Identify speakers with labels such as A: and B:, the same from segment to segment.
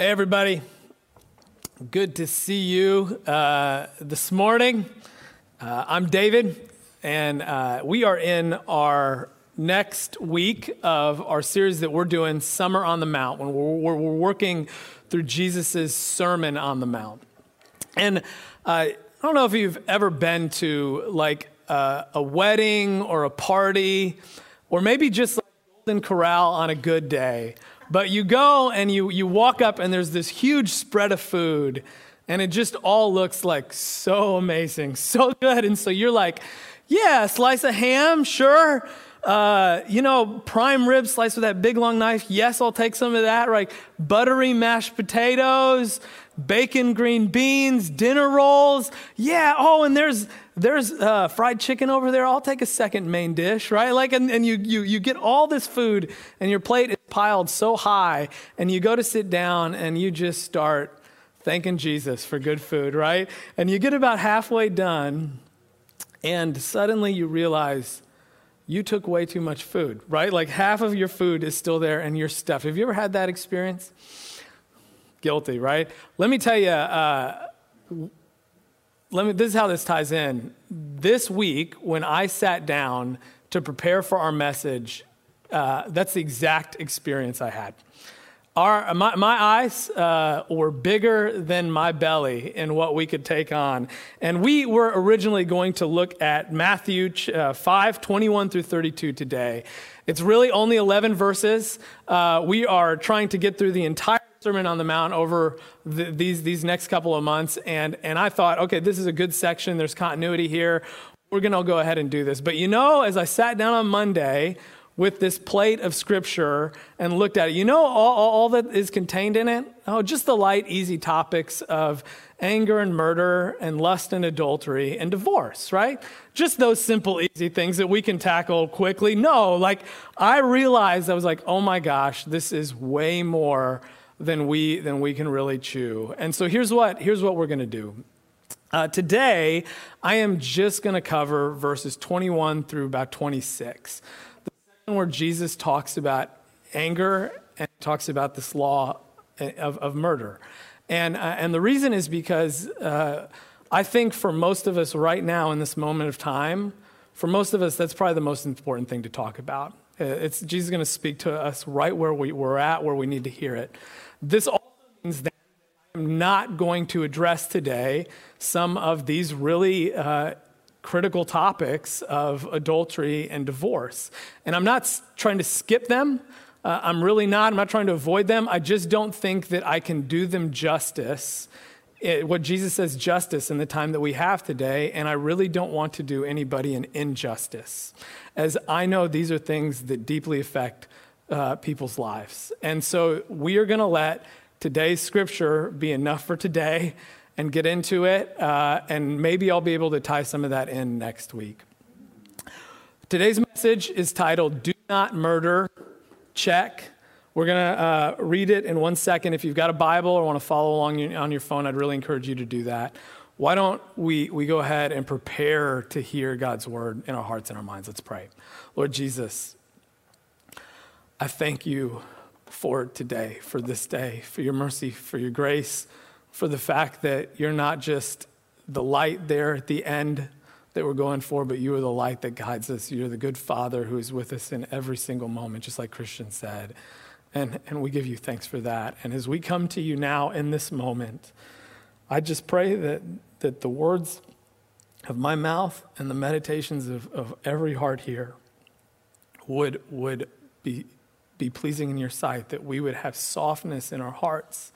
A: Hey, everybody. Good to see you uh, this morning. Uh, I'm David, and uh, we are in our next week of our series that we're doing, Summer on the Mount, when we're, we're working through Jesus' Sermon on the Mount. And uh, I don't know if you've ever been to like uh, a wedding or a party, or maybe just like Golden Corral on a good day but you go and you, you walk up, and there's this huge spread of food, and it just all looks like so amazing, so good. And so you're like, yeah, slice of ham, sure. Uh, you know, prime rib sliced with that big long knife. Yes, I'll take some of that. Right, buttery mashed potatoes, bacon green beans, dinner rolls. Yeah. Oh, and there's there's uh, fried chicken over there. I'll take a second main dish. Right, like, and, and you you you get all this food, and your plate piled so high, and you go to sit down, and you just start thanking Jesus for good food. Right, and you get about halfway done, and suddenly you realize you took way too much food, right? Like half of your food is still there and you're stuffed. Have you ever had that experience? Guilty, right? Let me tell you, uh, let me, this is how this ties in. This week, when I sat down to prepare for our message, uh, that's the exact experience I had. Our, my, my eyes uh, were bigger than my belly in what we could take on. And we were originally going to look at Matthew uh, 5 21 through 32 today. It's really only 11 verses. Uh, we are trying to get through the entire Sermon on the Mount over the, these, these next couple of months. And, and I thought, okay, this is a good section. There's continuity here. We're going to go ahead and do this. But you know, as I sat down on Monday, with this plate of scripture and looked at it. You know all, all, that is contained in it? Oh, just the light, easy topics of anger and murder and lust and adultery and divorce, right? Just those simple, easy things that we can tackle quickly. No, like I realized I was like, oh my gosh, this is way more than we than we can really chew. And so here's what here's what we're to do. Uh, today, I am just going to cover verses 21 through about 26 where Jesus talks about anger and talks about this law of, of murder. And, uh, and the reason is because uh, I think for most of us right now in this moment of time, for most of us, that's probably the most important thing to talk about. Uh, it's, Jesus is going to speak to us right where we, we're at, where we need to hear it. This also means that I'm not going to address today some of these really uh, critical topics of adultery and divorce. And I'm not trying to skip them. Uh, I'm really not. I'm not trying to avoid them. I just don't think that I can do them justice. It, what Jesus says justice in the time that we have today, and I really don't want to do anybody an injustice, as I know these are things that deeply affect uh, people's lives. And so we are going to let today's scripture be enough for today and get into it. Uh, and maybe I'll be able to tie some of that in next week. Today's message is titled Do Not Murder. Check. We're going to uh, read it in one second. If you've got a Bible or want to follow along on your phone, I'd really encourage you to do that. Why don't we, we go ahead and prepare to hear God's word in our hearts and our minds? Let's pray. Lord Jesus, I thank you for today, for this day, for your mercy, for your grace for the fact that you're not just the light there at the end that we're going for, but you are the light that guides us. You're the good Father who is with us in every single moment, just like Christian said. And, and we give you thanks for that. And as we come to you now in this moment, I just pray that, that the words of my mouth and the meditations of, of every heart here would, would be, be pleasing in your sight, that we would have softness in our hearts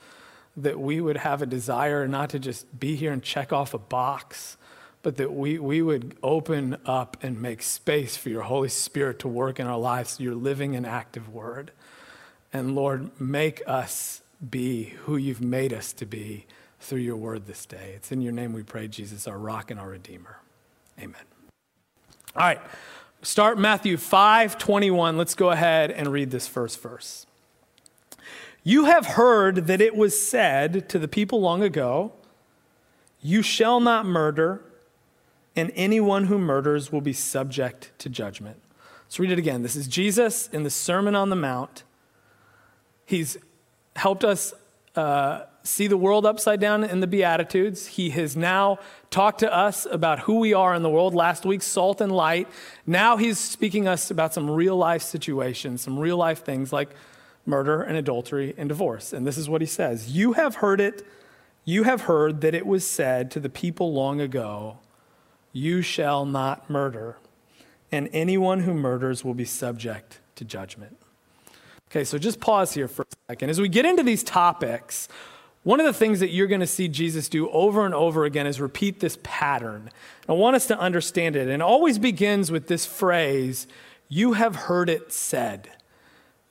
A: that we would have a desire not to just be here and check off a box, but that we, we would open up and make space for your Holy Spirit to work in our lives, your living and active word. And Lord, make us be who you've made us to be through your word this day. It's in your name we pray, Jesus, our rock and our redeemer. Amen. All right. Start Matthew 5 21. Let's go ahead and read this first verse. You have heard that it was said to the people long ago, You shall not murder, and anyone who murders will be subject to judgment. Let's read it again. This is Jesus in the Sermon on the Mount. He's helped us uh, see the world upside down in the Beatitudes. He has now talked to us about who we are in the world. Last week, salt and light. Now he's speaking us about some real life situations, some real life things like murder and adultery and divorce. And this is what he says You have heard it, you have heard that it was said to the people long ago, You shall not murder, and anyone who murders will be subject to judgment. Okay, so just pause here for a second. As we get into these topics, one of the things that you're going to see Jesus do over and over again is repeat this pattern. I want us to understand it. And it always begins with this phrase, You have heard it said.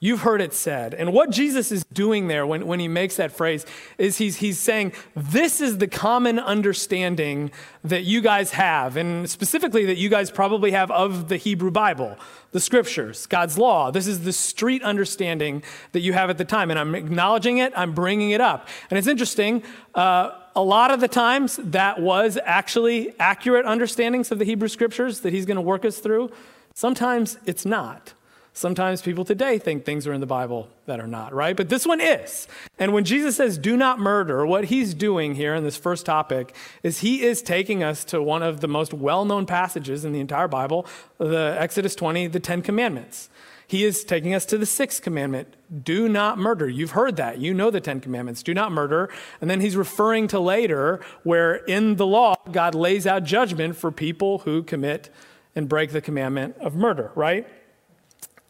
A: You've heard it said. And what Jesus is doing there when, when he makes that phrase is he's, he's saying, This is the common understanding that you guys have, and specifically that you guys probably have of the Hebrew Bible, the scriptures, God's law. This is the street understanding that you have at the time. And I'm acknowledging it, I'm bringing it up. And it's interesting. Uh, a lot of the times that was actually accurate understandings of the Hebrew scriptures that he's going to work us through. Sometimes it's not. Sometimes people today think things are in the Bible that are not, right? But this one is. And when Jesus says, do not murder, what he's doing here in this first topic is he is taking us to one of the most well known passages in the entire Bible, the Exodus 20, the Ten Commandments. He is taking us to the sixth commandment do not murder. You've heard that. You know the Ten Commandments do not murder. And then he's referring to later where in the law, God lays out judgment for people who commit and break the commandment of murder, right?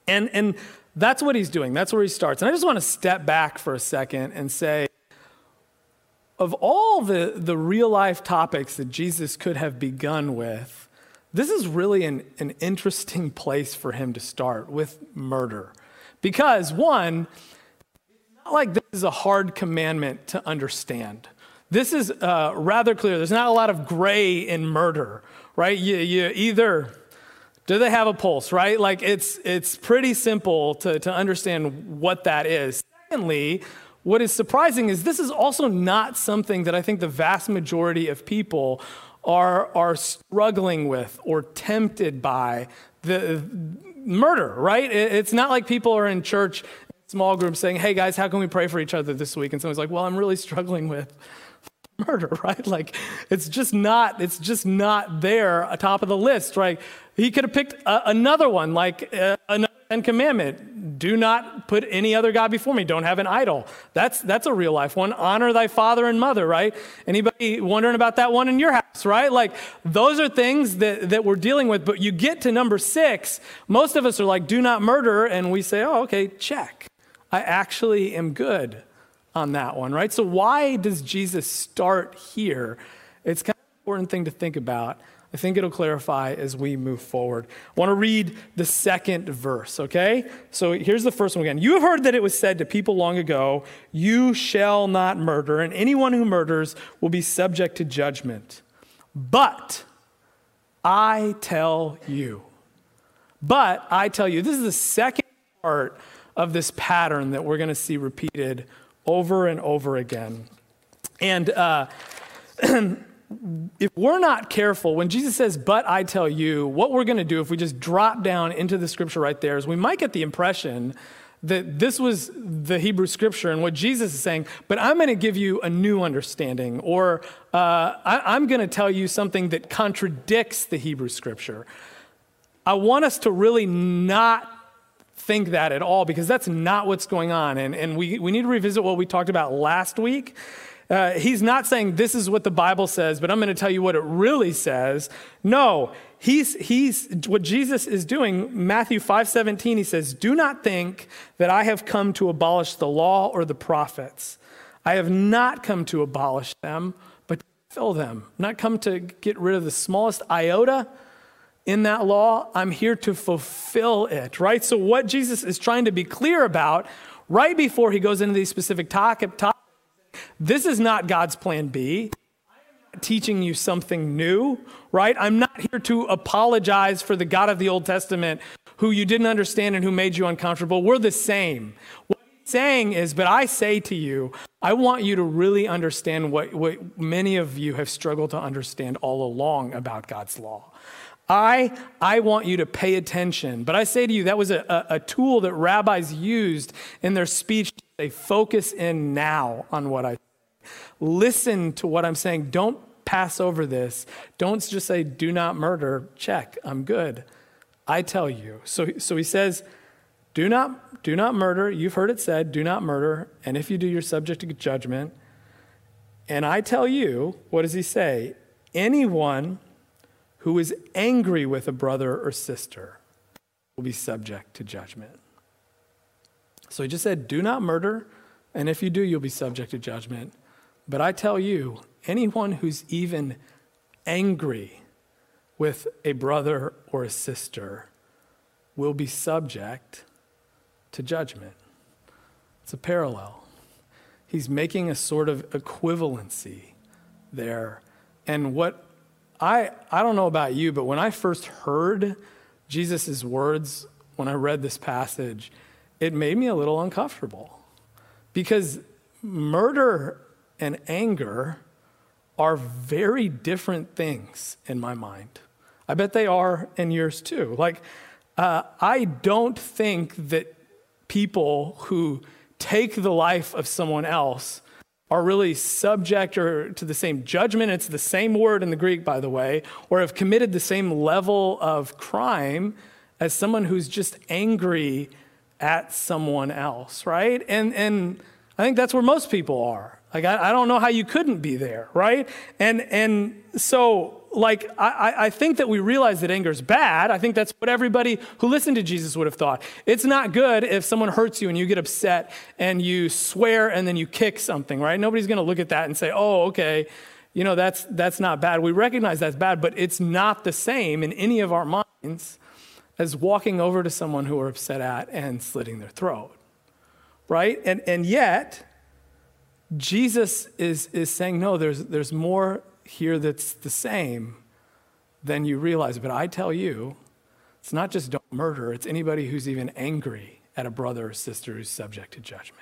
A: And, and that's what he's doing. That's where he starts. And I just want to step back for a second and say, of all the, the real life topics that Jesus could have begun with, this is really an, an interesting place for him to start with murder. Because, one, it's not like this is a hard commandment to understand. This is uh, rather clear. There's not a lot of gray in murder, right? You, you either do they have a pulse, right? Like it's, it's pretty simple to, to understand what that is. Secondly, what is surprising is this is also not something that I think the vast majority of people are, are struggling with or tempted by. The murder, right? It's not like people are in church, small groups saying, hey guys, how can we pray for each other this week? And someone's like, well, I'm really struggling with murder, right? Like it's just not, it's just not there atop of the list, right? He could have picked a, another one, like uh, another Ten Commandment. Do not put any other God before me. Don't have an idol. That's, that's a real life one. Honor thy father and mother, right? Anybody wondering about that one in your house, right? Like those are things that, that we're dealing with. But you get to number six, most of us are like, do not murder. And we say, oh, okay, check. I actually am good on that one, right? So why does Jesus start here? It's kind of an important thing to think about. I think it'll clarify as we move forward. I want to read the second verse, okay? So here's the first one again. You have heard that it was said to people long ago, You shall not murder, and anyone who murders will be subject to judgment. But I tell you, but I tell you, this is the second part of this pattern that we're going to see repeated over and over again. And uh, if we're not careful, when Jesus says, but I tell you, what we're going to do if we just drop down into the scripture right there is we might get the impression that this was the Hebrew scripture and what Jesus is saying, but I'm going to give you a new understanding, or uh, I, am going to tell you something that contradicts the Hebrew scripture. I want us to really not think that at all because that's not what's going on. And, and we, we need to revisit what we talked about last week uh, he's not saying this is what the Bible says, but I'm going to tell you what it really says. No, he's, he's, what Jesus is doing, Matthew 5 17, he says, Do not think that I have come to abolish the law or the prophets. I have not come to abolish them, but to fill them. Not come to get rid of the smallest iota in that law. I'm here to fulfill it, right? So, what Jesus is trying to be clear about right before he goes into these specific topics this is not God's plan B. Teaching you something new, right? I'm not here to apologize for the God of the Old Testament who you didn't understand and who made you uncomfortable. We're the same. What he's saying is, but I say to you, I want you to really understand what, what many of you have struggled to understand all along about God's law. I, I want you to pay attention. But I say to you, that was a, a, a tool that rabbis used in their speech. They focus in now on what I Listen to what I'm saying. Don't pass over this. Don't just say, do not murder. Check, I'm good. I tell you. So, so he says, do not, do not murder. You've heard it said, do not murder. And if you do, you're subject to judgment. And I tell you, what does he say? Anyone who is angry with a brother or sister will be subject to judgment. So he just said, do not murder. And if you do, you'll be subject to judgment. But I tell you, anyone who's even angry with a brother or a sister will be subject to judgment. It's a parallel. He's making a sort of equivalency there. And what I, I don't know about you, but when I first heard Jesus' words, when I read this passage, it made me a little uncomfortable. Because murder and anger are very different things in my mind. I bet they are in yours too. Like, uh, I don't think that people who take the life of someone else are really subject or to the same judgment. It's the same word in the Greek, by the way, or have committed the same level of crime as someone who's just angry at someone else, right? And, and I think that's where most people are. Like, I, I don't know how you couldn't be there, right? And, and so, like, I, I think that we realize that anger is bad. I think that's what everybody who listened to Jesus would have thought. It's not good if someone hurts you and you get upset and you swear and then you kick something, right? Nobody's going to look at that and say, oh, okay, you know, that's, that's not bad. We recognize that's bad, but it's not the same in any of our minds as walking over to someone who we're upset at and slitting their throat, right? And, and yet, Jesus is, is saying, no, there's, there's more here that's the same then you realize. But I tell you, it's not just don't murder, it's anybody who's even angry at a brother or sister who's subject to judgment.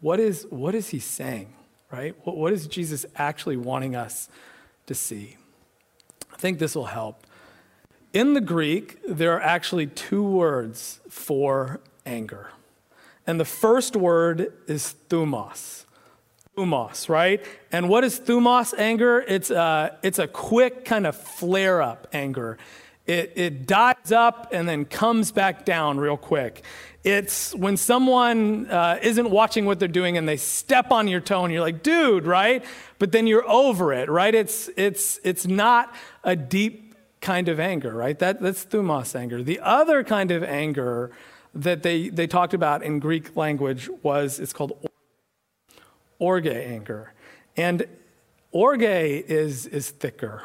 A: What is, what is he saying, right? What, what is Jesus actually wanting us to see? I think this will help. In the Greek, there are actually two words for anger. And the first word is thumos. Thumos, right? And what is thumos anger? It's a, uh, it's a quick kind of flare up anger. It, it dies up and then comes back down real quick. It's when someone uh, isn't watching what they're doing and they step on your toe and you're like, dude, right? But then you're over it, right? It's, it's, it's not a deep kind of anger, right? That, that's thumos anger. The other kind of anger that they, they talked about in Greek language was, it's called orge anger. And orge is, is thicker.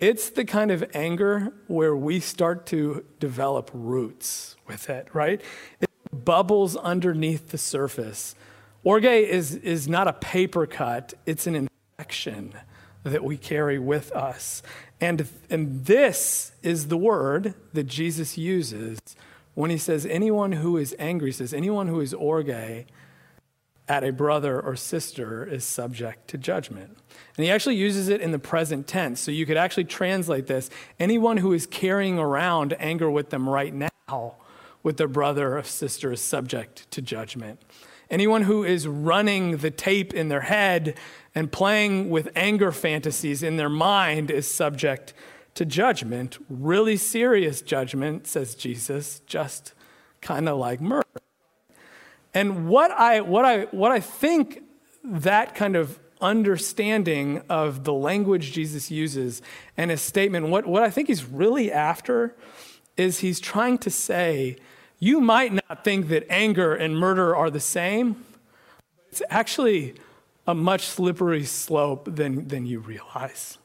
A: It's the kind of anger where we start to develop roots with it, right? It bubbles underneath the surface. Orge is, is not a paper cut, it's an infection that we carry with us. And, and this is the word that Jesus uses when he says, anyone who is angry, says, anyone who is orge at a brother or sister is subject to judgment. And he actually uses it in the present tense. So you could actually translate this anyone who is carrying around anger with them right now with their brother or sister is subject to judgment. Anyone who is running the tape in their head and playing with anger fantasies in their mind is subject to judgment, really serious judgment, says Jesus, just kind of like murder. And what I, what, I, what I think that kind of understanding of the language Jesus uses and his statement, what, what I think he's really after is he's trying to say, you might not think that anger and murder are the same. It's actually a much slippery slope than, than you realize.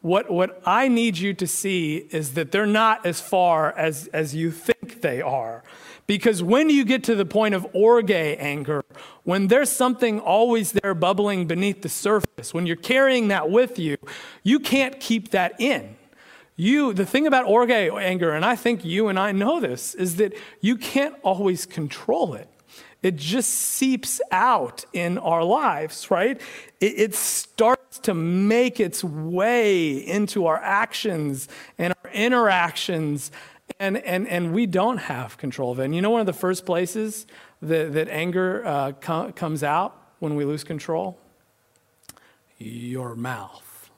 A: What, what I need you to see is that they're not as far as, as you think they are. Because when you get to the point of orge anger, when there's something always there bubbling beneath the surface, when you're carrying that with you, you can't keep that in. You, the thing about orge anger, and I think you and I know this, is that you can't always control it it just seeps out in our lives, right? It, it, starts to make its way into our actions and our interactions, and, and, and we don't have control of it. And you know, one of the first places that, that anger uh, com- comes out when we lose control? Your mouth.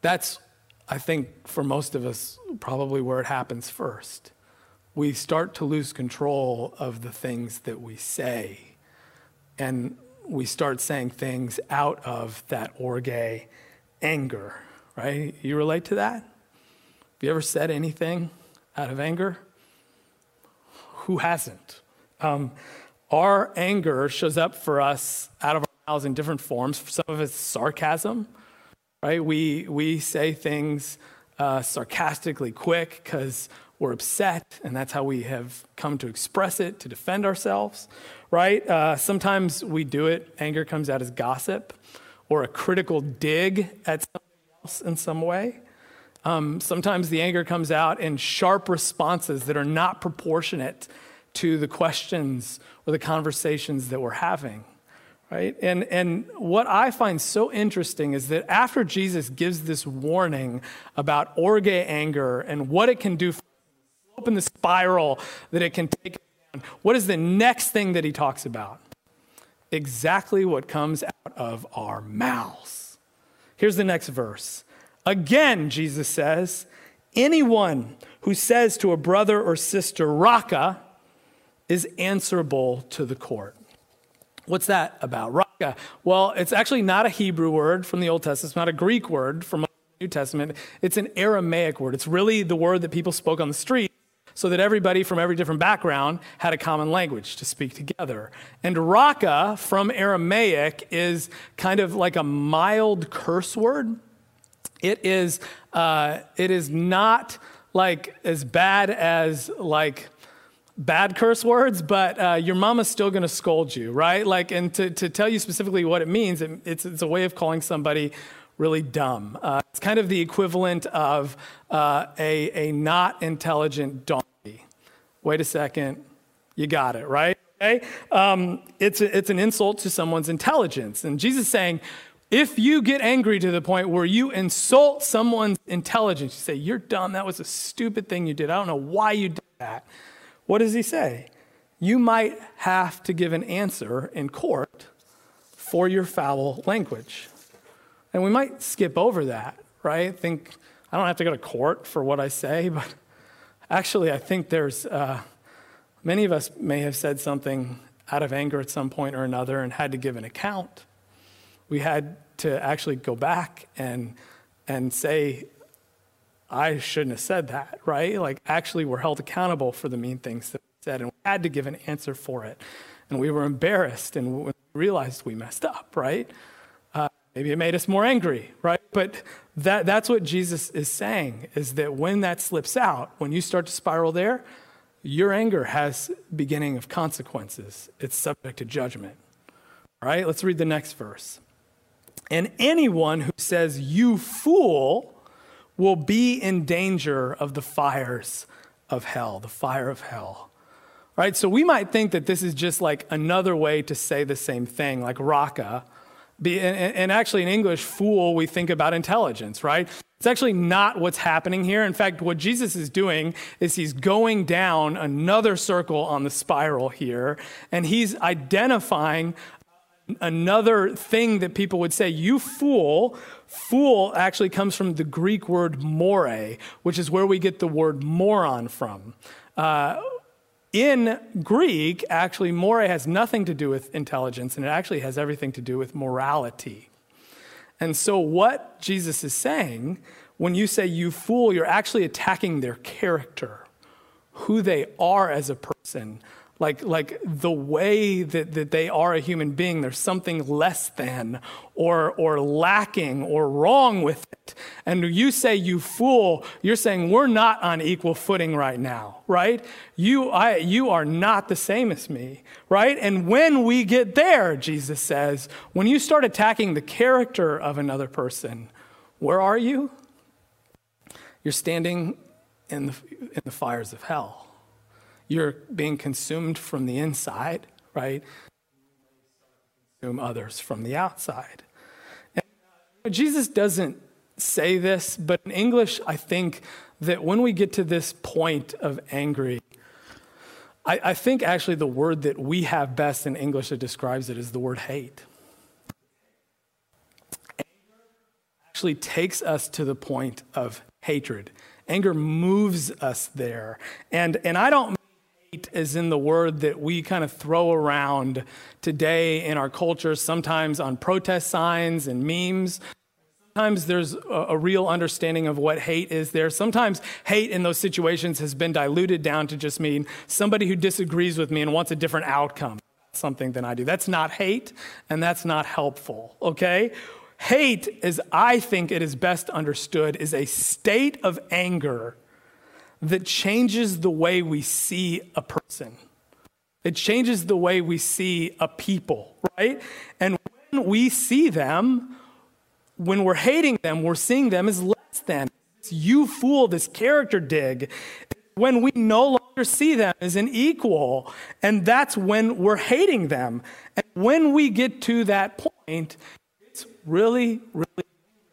A: That's, I think, for most of us, probably where it happens first. We start to lose control of the things that we say. And we start saying things out of that orge anger, right? You relate to that? Have you ever said anything out of anger? Who hasn't? Um, our anger shows up for us out of our mouths in different forms. Some of it's sarcasm, right? We, we say things uh, sarcastically quick because we're upset, and that's how we have come to express it to defend ourselves, right? Uh, sometimes we do it, anger comes out as gossip or a critical dig at somebody else in some way. Um, sometimes the anger comes out in sharp responses that are not proportionate to the questions or the conversations that we're having right? And and what i find so interesting is that after jesus gives this warning about orge anger and what it can do open the spiral that it can take what is the next thing that he talks about? Exactly what comes out of our mouths. Here's the next verse again jesus says anyone who says to a brother or sister raka is answerable to the court. What's that about? Raka. Well, it's actually not a Hebrew word from the Old Testament, it's not a Greek word from the New Testament. It's an Aramaic word. It's really the word that people spoke on the street so that everybody from every different background had a common language to speak together. And raka from Aramaic is kind of like a mild curse word. It is, uh, it is not like as bad as like bad curse words, but uh, your mama's still going to scold you, right? Like, and to, to tell you specifically what it means, it, it's, it's a way of calling somebody really dumb. Uh, it's kind of the equivalent of uh, a, a not intelligent donkey. Wait a second, you got it, right? Okay? Um, it's, a, it's an insult to someone's intelligence. And Jesus is saying, if you get angry to the point where you insult someone's intelligence, you say, You're dumb, that was a stupid thing you did. I don't know why you did that. What does he say? You might have to give an answer in court for your foul language. And we might skip over that, right? Think, I don't have to go to court for what I say, but actually, I think there's, uh, many of us may have said something out of anger at some point or another and had to give an account. We had to actually go back and, and say, I shouldn't have said that, right? Like, actually, we're held accountable for the mean things that we said, and we had to give an answer for it. And we were embarrassed and we realized we messed up, right? Uh, maybe it made us more angry, right? But that, that's what Jesus is saying is that when that slips out, when you start to spiral there, your anger has beginning of consequences. It's subject to judgment. All right, let's read the next verse. And anyone who says, You fool, will be in danger of the fires of hell, the fire of hell. Right? So we might think that this is just like another way to say the same thing, like raka. And actually, in English, fool, we think about intelligence, right? It's actually not what's happening here. In fact, what Jesus is doing is he's going down another circle on the spiral here, and he's identifying another thing that people would say, you fool. Fool actually comes from the Greek word more, which is where we get the word moron from. Uh, in Greek, actually, more has nothing to do with intelligence, and it actually has everything to do with morality. And so, what Jesus is saying, when you say you fool, you're actually attacking their character, who they are as a person, like, like the way that, that they are a human being, there's something less than or, or lacking or wrong with it. And you say, you fool, you're saying we're not on equal footing right now, right? You, I, you are not the same as me, right? And when we get there, Jesus says, when you start attacking the character of another person, where are you? You're standing in the, in the fires of hell. You're being consumed from the inside, right? Consume others from the outside. And uh, Jesus doesn't say this, but in English, I think that when we get to this point of angry, I, I think actually the word that we have best in English that describes it is the word hate. Anger actually takes us to the point of hatred. Anger moves us there. And, and I don't as in the word that we kind of throw around today in our culture, sometimes on protest signs and memes, Sometimes there's a, a, real understanding of what hate is there. Sometimes hate in those situations has been diluted down to just mean somebody who disagrees with me and wants a different outcome, something than I do. That's not hate, and that's not helpful, okay? Hate, as I think it is best understood, is a state of anger that changes the way we see a person. It changes the way we see a people, right? And when we see them, when we're hating them, we're seeing them as less than. It's you fool, this character dig. When we no longer see them as an equal, and that's when we're hating them. And when we get to that point, it's really, really,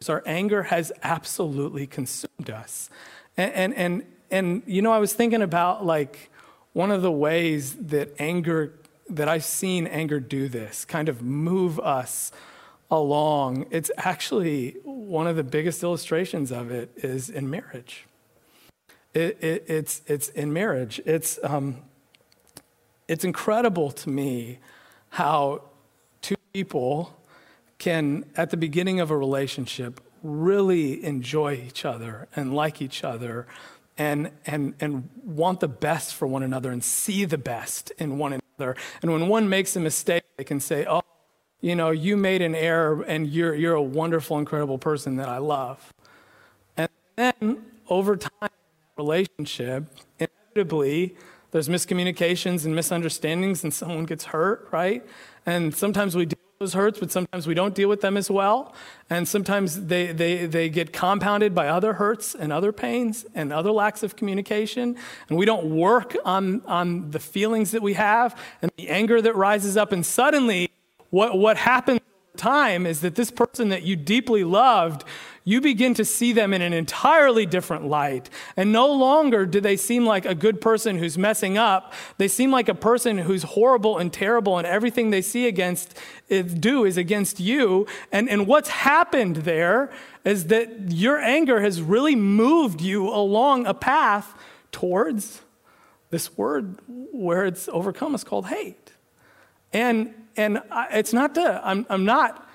A: our anger has absolutely consumed us. And, and, and, and, you know, I was thinking about like one of the ways that anger, that I've seen anger do this, kind of move us along, it's actually one of the biggest illustrations of it is in marriage. It, it, it's, it's in marriage. It's, um, it's incredible to me how two people can, at the beginning of a relationship, really enjoy each other and like each other and, and, and want the best for one another and see the best in one another. And when one makes a mistake, they can say, Oh, you know, you made an error and you're, you're a wonderful, incredible person that I love. And then over time, relationship, inevitably, there's miscommunications and misunderstandings, and someone gets hurt, right? And sometimes we with those hurts, but sometimes we don't deal with them as well. And sometimes they, they, they get compounded by other hurts and other pains and other lacks of communication. And we don't work on, on the feelings that we have and the anger that rises up, and suddenly what, what happens time is that this person that you deeply loved, you begin to see them in an entirely different light. And no longer do they seem like a good person who's messing up. They seem like a person who's horrible and terrible, and everything they see against eh, do is against you. And, and what's happened there is that your anger has really moved you along a path towards this word where it's overcome is called hate. And and I, it's not that I'm, I'm not,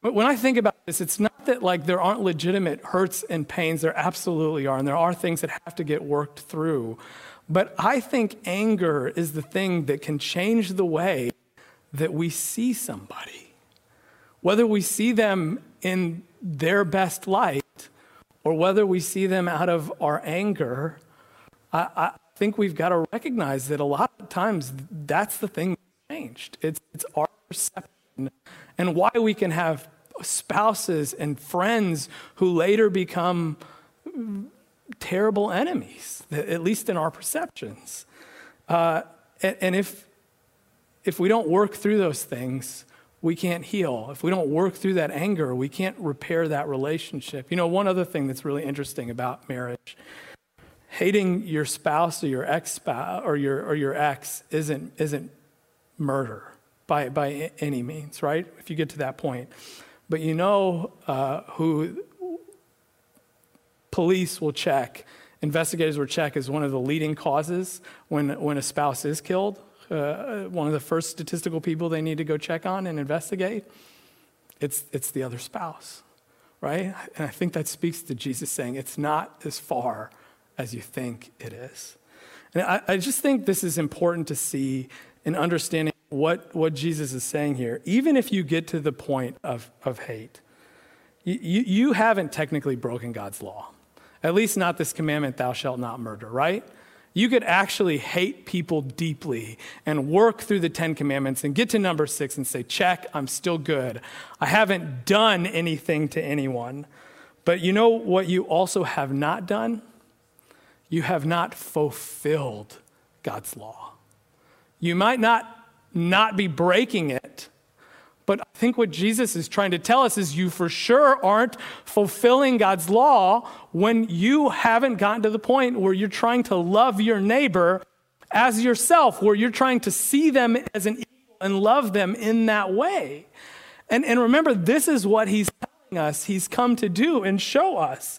A: when I think about this, it's not that like there aren't legitimate hurts and pains. There absolutely are. And there are things that have to get worked through. But I think anger is the thing that can change the way that we see somebody. Whether we see them in their best light or whether we see them out of our anger, I, I think we've got to recognize that a lot of times that's the thing changed. It's, it's our perception and why we can have spouses and friends who later become terrible enemies, at least in our perceptions. Uh, and, and if, if we don't work through those things, we can't heal. If we don't work through that anger, we can't repair that relationship. You know, one other thing that's really interesting about marriage hating your spouse or your ex or your, or your ex isn't, isn't murder by, by any means, right? If you get to that point. But you know uh, who police will check, investigators will check as one of the leading causes when, when a spouse is killed. Uh, one of the first statistical people they need to go check on and investigate, it's, it's the other spouse, right? And I think that speaks to Jesus saying it's not as far as you think it is. And I, I just think this is important to see in understanding what, what Jesus is saying here, even if you get to the point of, of hate, you, you haven't technically broken God's law. At least not this commandment, thou shalt not murder, right? You could actually hate people deeply and work through the Ten Commandments and get to number six and say, check, I'm still good. I haven't done anything to anyone. But you know what you also have not done? You have not fulfilled God's law. You might not not be breaking it, But I think what Jesus is trying to tell us is you for sure aren't fulfilling God's law when you haven't gotten to the point where you're trying to love your neighbor as yourself, where you're trying to see them as an equal and love them in that way. And, and remember, this is what he's telling us he's come to do and show us.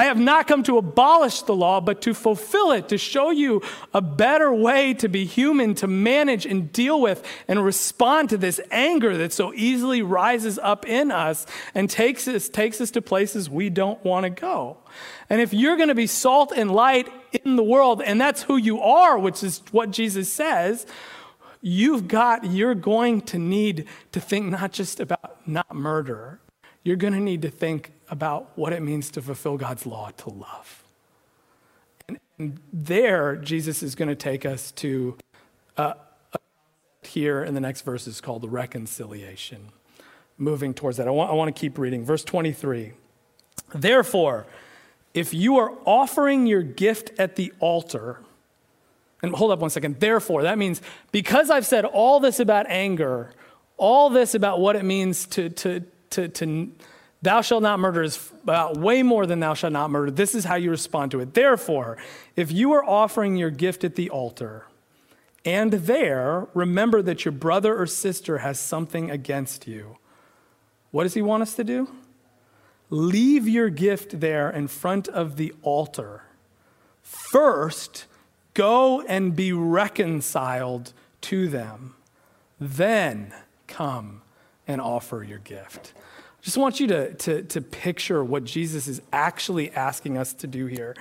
A: I have not come to abolish the law, but to fulfill it, to show you a better way to be human, to manage and deal with and respond to this anger that so easily rises up in us and takes us, takes us to places we don't want to go. And if you're going to be salt and light in the world, and that's who you are, which is what Jesus says, you've got, you're going to need to think not just about not murder, you're going to need to think about what it means to fulfill God's law to love. And, and there, Jesus is going to take us to uh, here in the next verses called the reconciliation. Moving towards that, I want, I want to keep reading. Verse 23. Therefore, if you are offering your gift at the altar, and hold up one second. Therefore, that means because I've said all this about anger, all this about what it means to, to, to, to Thou shalt not murder is about way more than thou shalt not murder. This is how you respond to it. Therefore, if you are offering your gift at the altar, and there remember that your brother or sister has something against you, what does he want us to do? Leave your gift there in front of the altar. First, go and be reconciled to them. Then come and offer your gift just want you to, to, to picture what Jesus is actually asking us to do here.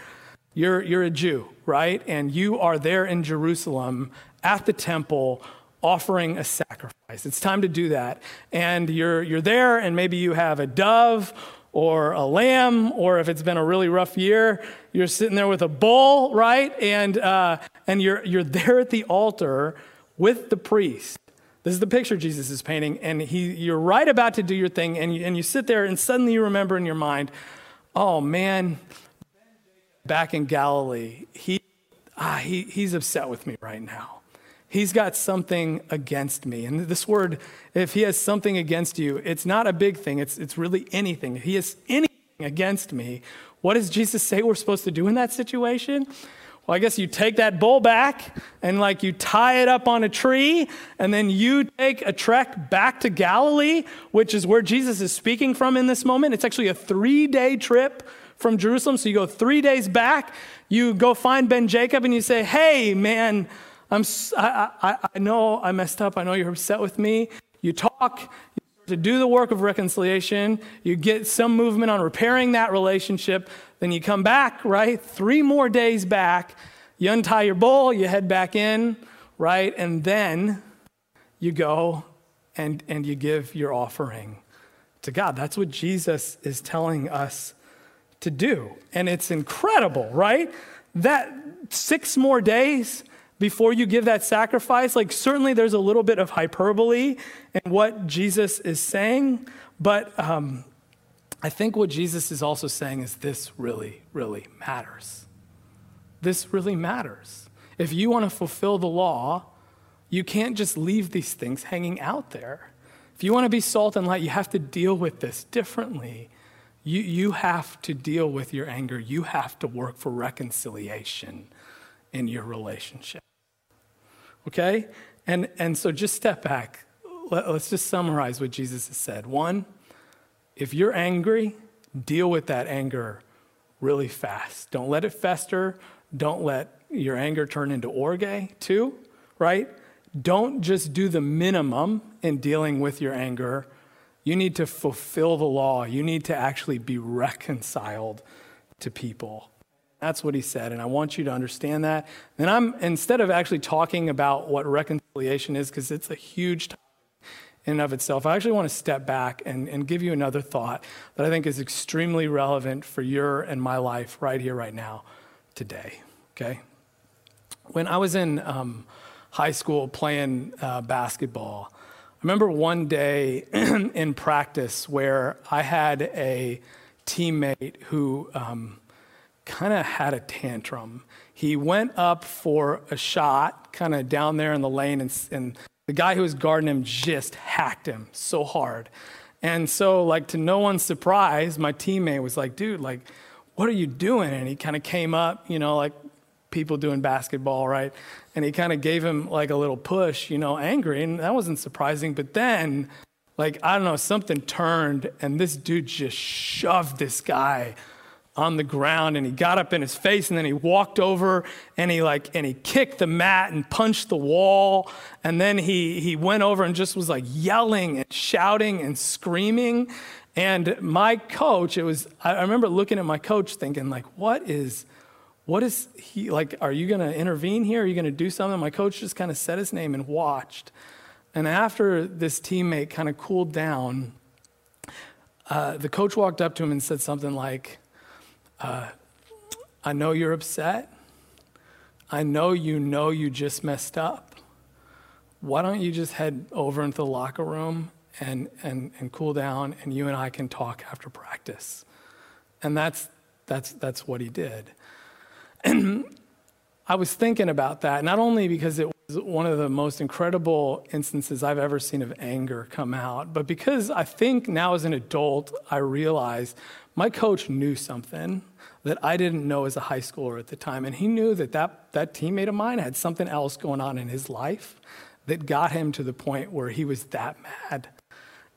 A: You're, you're a Jew, right? And you are there in Jerusalem at the temple offering a sacrifice. It's time to do that. And you're, you're there, and maybe you have a dove or a lamb, or if it's been a really rough year, you're sitting there with a bull, right? And, uh, and you're, you're there at the altar with the priest. This is the picture Jesus is painting, and he, you're right about to do your thing, and you, and you sit there, and suddenly you remember in your mind, oh man, back in Galilee, he, ah, he, he's upset with me right now. He's got something against me. And this word, if he has something against you, it's not a big thing, it's, it's really anything. If he has anything against me, what does Jesus say we're supposed to do in that situation? Well, I guess you take that bull back and like you tie it up on a tree, and then you take a trek back to Galilee, which is where Jesus is speaking from in this moment. It's actually a three day trip from Jerusalem. So you go three days back, you go find Ben Jacob, and you say, Hey, man, I'm, I, I, I know I messed up. I know you're upset with me. You talk, to do the work of reconciliation, you get some movement on repairing that relationship, then you come back, right? Three more days back, you untie your bull, you head back in, right? And then you go and, and you give your offering to God. That's what Jesus is telling us to do. And it's incredible, right? That six more days before you give that sacrifice, like certainly there's a little bit of hyperbole in what Jesus is saying, but um, I think what Jesus is also saying is this really, really matters. This really matters. If you want to fulfill the law, you can't just leave these things hanging out there. If you want to be salt and light, you have to deal with this differently. You, you have to deal with your anger. You have to work for reconciliation in your relationship. Okay? And, and so just step back. Let, let's just summarize what Jesus has said. One, if you're angry, deal with that anger really fast. Don't let it fester. Don't let your anger turn into orge. Two, right? Don't just do the minimum in dealing with your anger. You need to fulfill the law. You need to actually be reconciled to people. That's what he said, and I want you to understand that. And I'm instead of actually talking about what reconciliation is, because it's a huge topic in and of itself, I actually want to step back and, and give you another thought that I think is extremely relevant for your and my life right here, right now, today. Okay? When I was in um, high school playing uh, basketball, I remember one day in practice where I had a teammate who um, kind of had a tantrum. He went up for a shot, kind of down there in the lane, and, and the guy who was guarding him just hacked him so hard. And so, like, to no one's surprise, my teammate was like, dude, like, what are you doing? And he kind of came up, you know, like people doing basketball, right? And he kind of gave him like a little push, you know, angry. And that wasn't surprising. But then, like, I don't know, something turned and this dude just shoved this guy on the ground and he got up in his face and then he walked over and he like and he kicked the mat and punched the wall and then he he went over and just was like yelling and shouting and screaming. And my coach it was i remember looking at my coach thinking like what is what is he like are you going to intervene here? Are you going to do something? My coach just kind of said his name and watched. And after this teammate kind of cooled down uh, the coach walked up to him and said something like uh, I know you're upset. I know you know you just messed up. Why don't you just head over into the locker room and, and, and cool down, and you and I can talk after practice? And that's, that's, that's what he did. And I was thinking about that, not only because it was one of the most incredible instances I've ever seen of anger come out, but because I think now as an adult, I realize my coach knew something that I didn't know as a high schooler at the time. And he knew that that, that teammate of mine had something else going on in his life that got him to the point where he was that mad.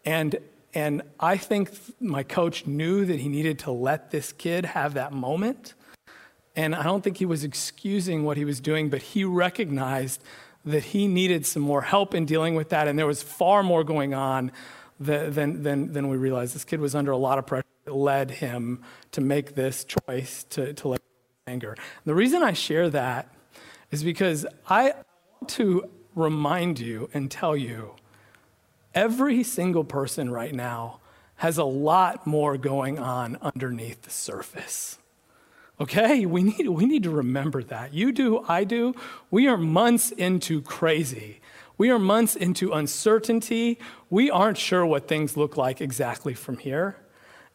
A: And, and I think my coach knew that he needed to let this kid have that moment. And I don't think he was excusing what he was doing, but he recognized that he needed some more help in dealing with that. And there was far more going on than, than, than we realized. This kid was under a lot of pressure led him to make this choice to, to let anger. The reason I share that is because I want to remind you and tell you every single person right now has a lot more going on underneath the surface. Okay? We need, we need to remember that. You do, I do. We are months into crazy. We are months into uncertainty. We aren't sure what things look like exactly from here.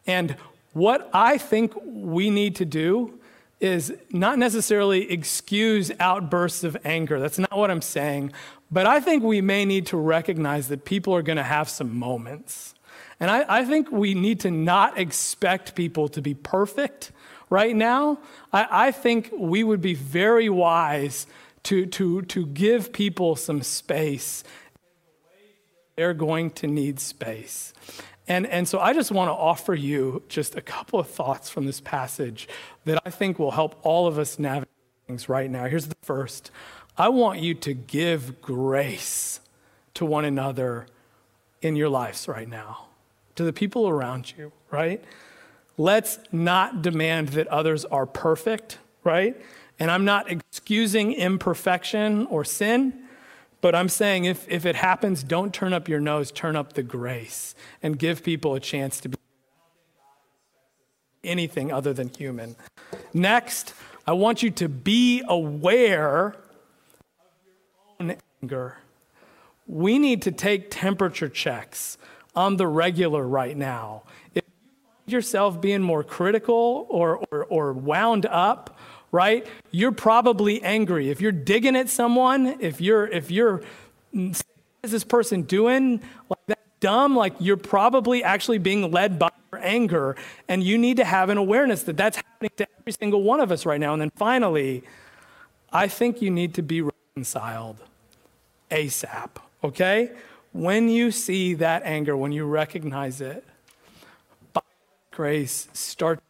A: And what I think we need to do is not necessarily excuse outbursts of anger. That's not what I'm saying. But I think we may need to recognize that people are going to have some moments. And I, I, think we need to not expect people to be perfect right now. I, I think we would be very wise to, to, to give people some space. They're going to need space. And, and so I just want to offer you just a couple of thoughts from this passage that I think will help all of us navigate things right now. Here's the first I want you to give grace to one another in your lives right now, to the people around you, right? Let's not demand that others are perfect, right? And I'm not excusing imperfection or sin. But I'm saying if, if it happens, don't turn up your nose, turn up the grace and give people a chance to be anything other than human. Next, I want you to be aware of your own anger. We need to take temperature checks on the regular right now. If you find yourself being more critical or, or, or wound up, right? You're probably angry. If you're digging at someone, if you're if you're is this person doing like that dumb, like you're probably actually being led by your anger, and you need to have an awareness that that's happening to every single one of us right now. And then finally, I think you need to be reconciled ASAP. Okay, when you see that anger, when you recognize it, by grace, start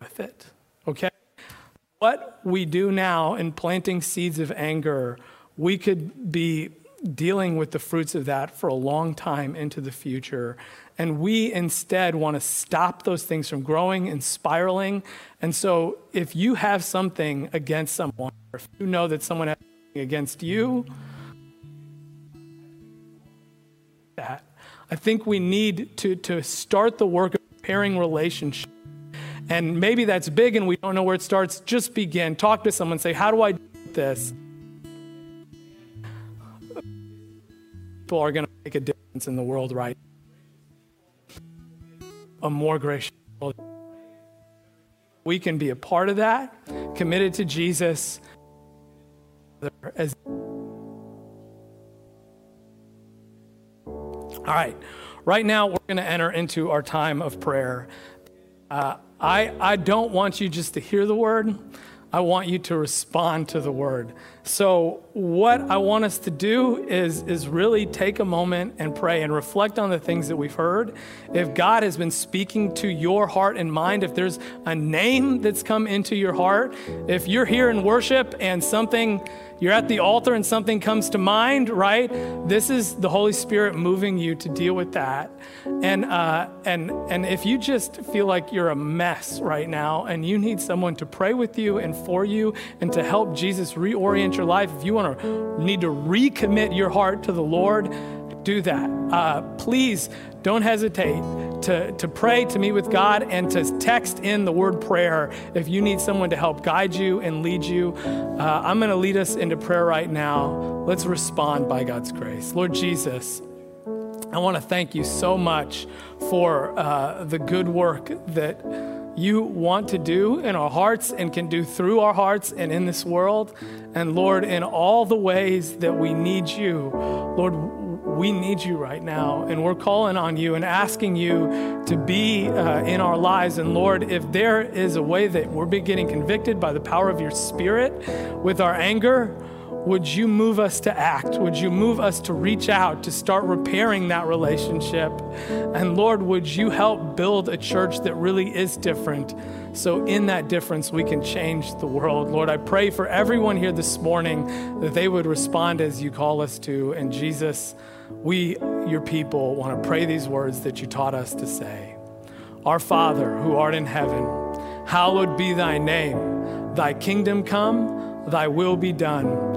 A: with it. Okay what we do now in planting seeds of anger, we could be dealing with the fruits of that for a long time into the future. And we instead want to stop those things from growing and spiraling. And so if you have something against someone, or if you know that someone has something against you, that. I think we need to, to start the work of repairing relationships and maybe that's big and we don't know where it starts. Just begin. Talk to someone. Say, How do I do this? People are going to make a difference in the world, right? A more gracious world. We can be a part of that, committed to Jesus as All right, right now we're going to enter into our time of prayer. Uh, I, I don't want you just to hear the word. I want you to respond to the word. So, what I want us to do is, is really take a moment and pray and reflect on the things that we've heard. If God has been speaking to your heart and mind, if there's a name that's come into your heart, if you're here in worship and something you're at the altar and something comes to mind, right? This is the Holy Spirit moving you to deal with that. And, uh, and, and if you just feel like you're a mess right now and you need someone to pray with you and for you and to help Jesus reorient your life, if you want to need to recommit your heart to the Lord, do that. Uh, please don't hesitate to, to pray, to meet with God, and to text in the word prayer if you need someone to help guide you and lead you. Uh, I'm going to lead us into prayer right now. Let's respond by God's grace. Lord Jesus, I want to thank you so much for uh, the good work that you want to do in our hearts and can do through our hearts and in this world. And Lord, in all the ways that we need you, Lord, we need you right now, and we're calling on you and asking you to be uh, in our lives. And Lord, if there is a way that we're getting convicted by the power of your Spirit with our anger, would you move us to act? Would you move us to reach out, to start repairing that relationship? And Lord, would you help build a church that really is different? So, in that difference, we can change the world. Lord, I pray for everyone here this morning that they would respond as you call us to. And Jesus, we, your people, want to pray these words that you taught us to say. Our Father, who art in heaven, hallowed be thy name. Thy kingdom come, thy will be done,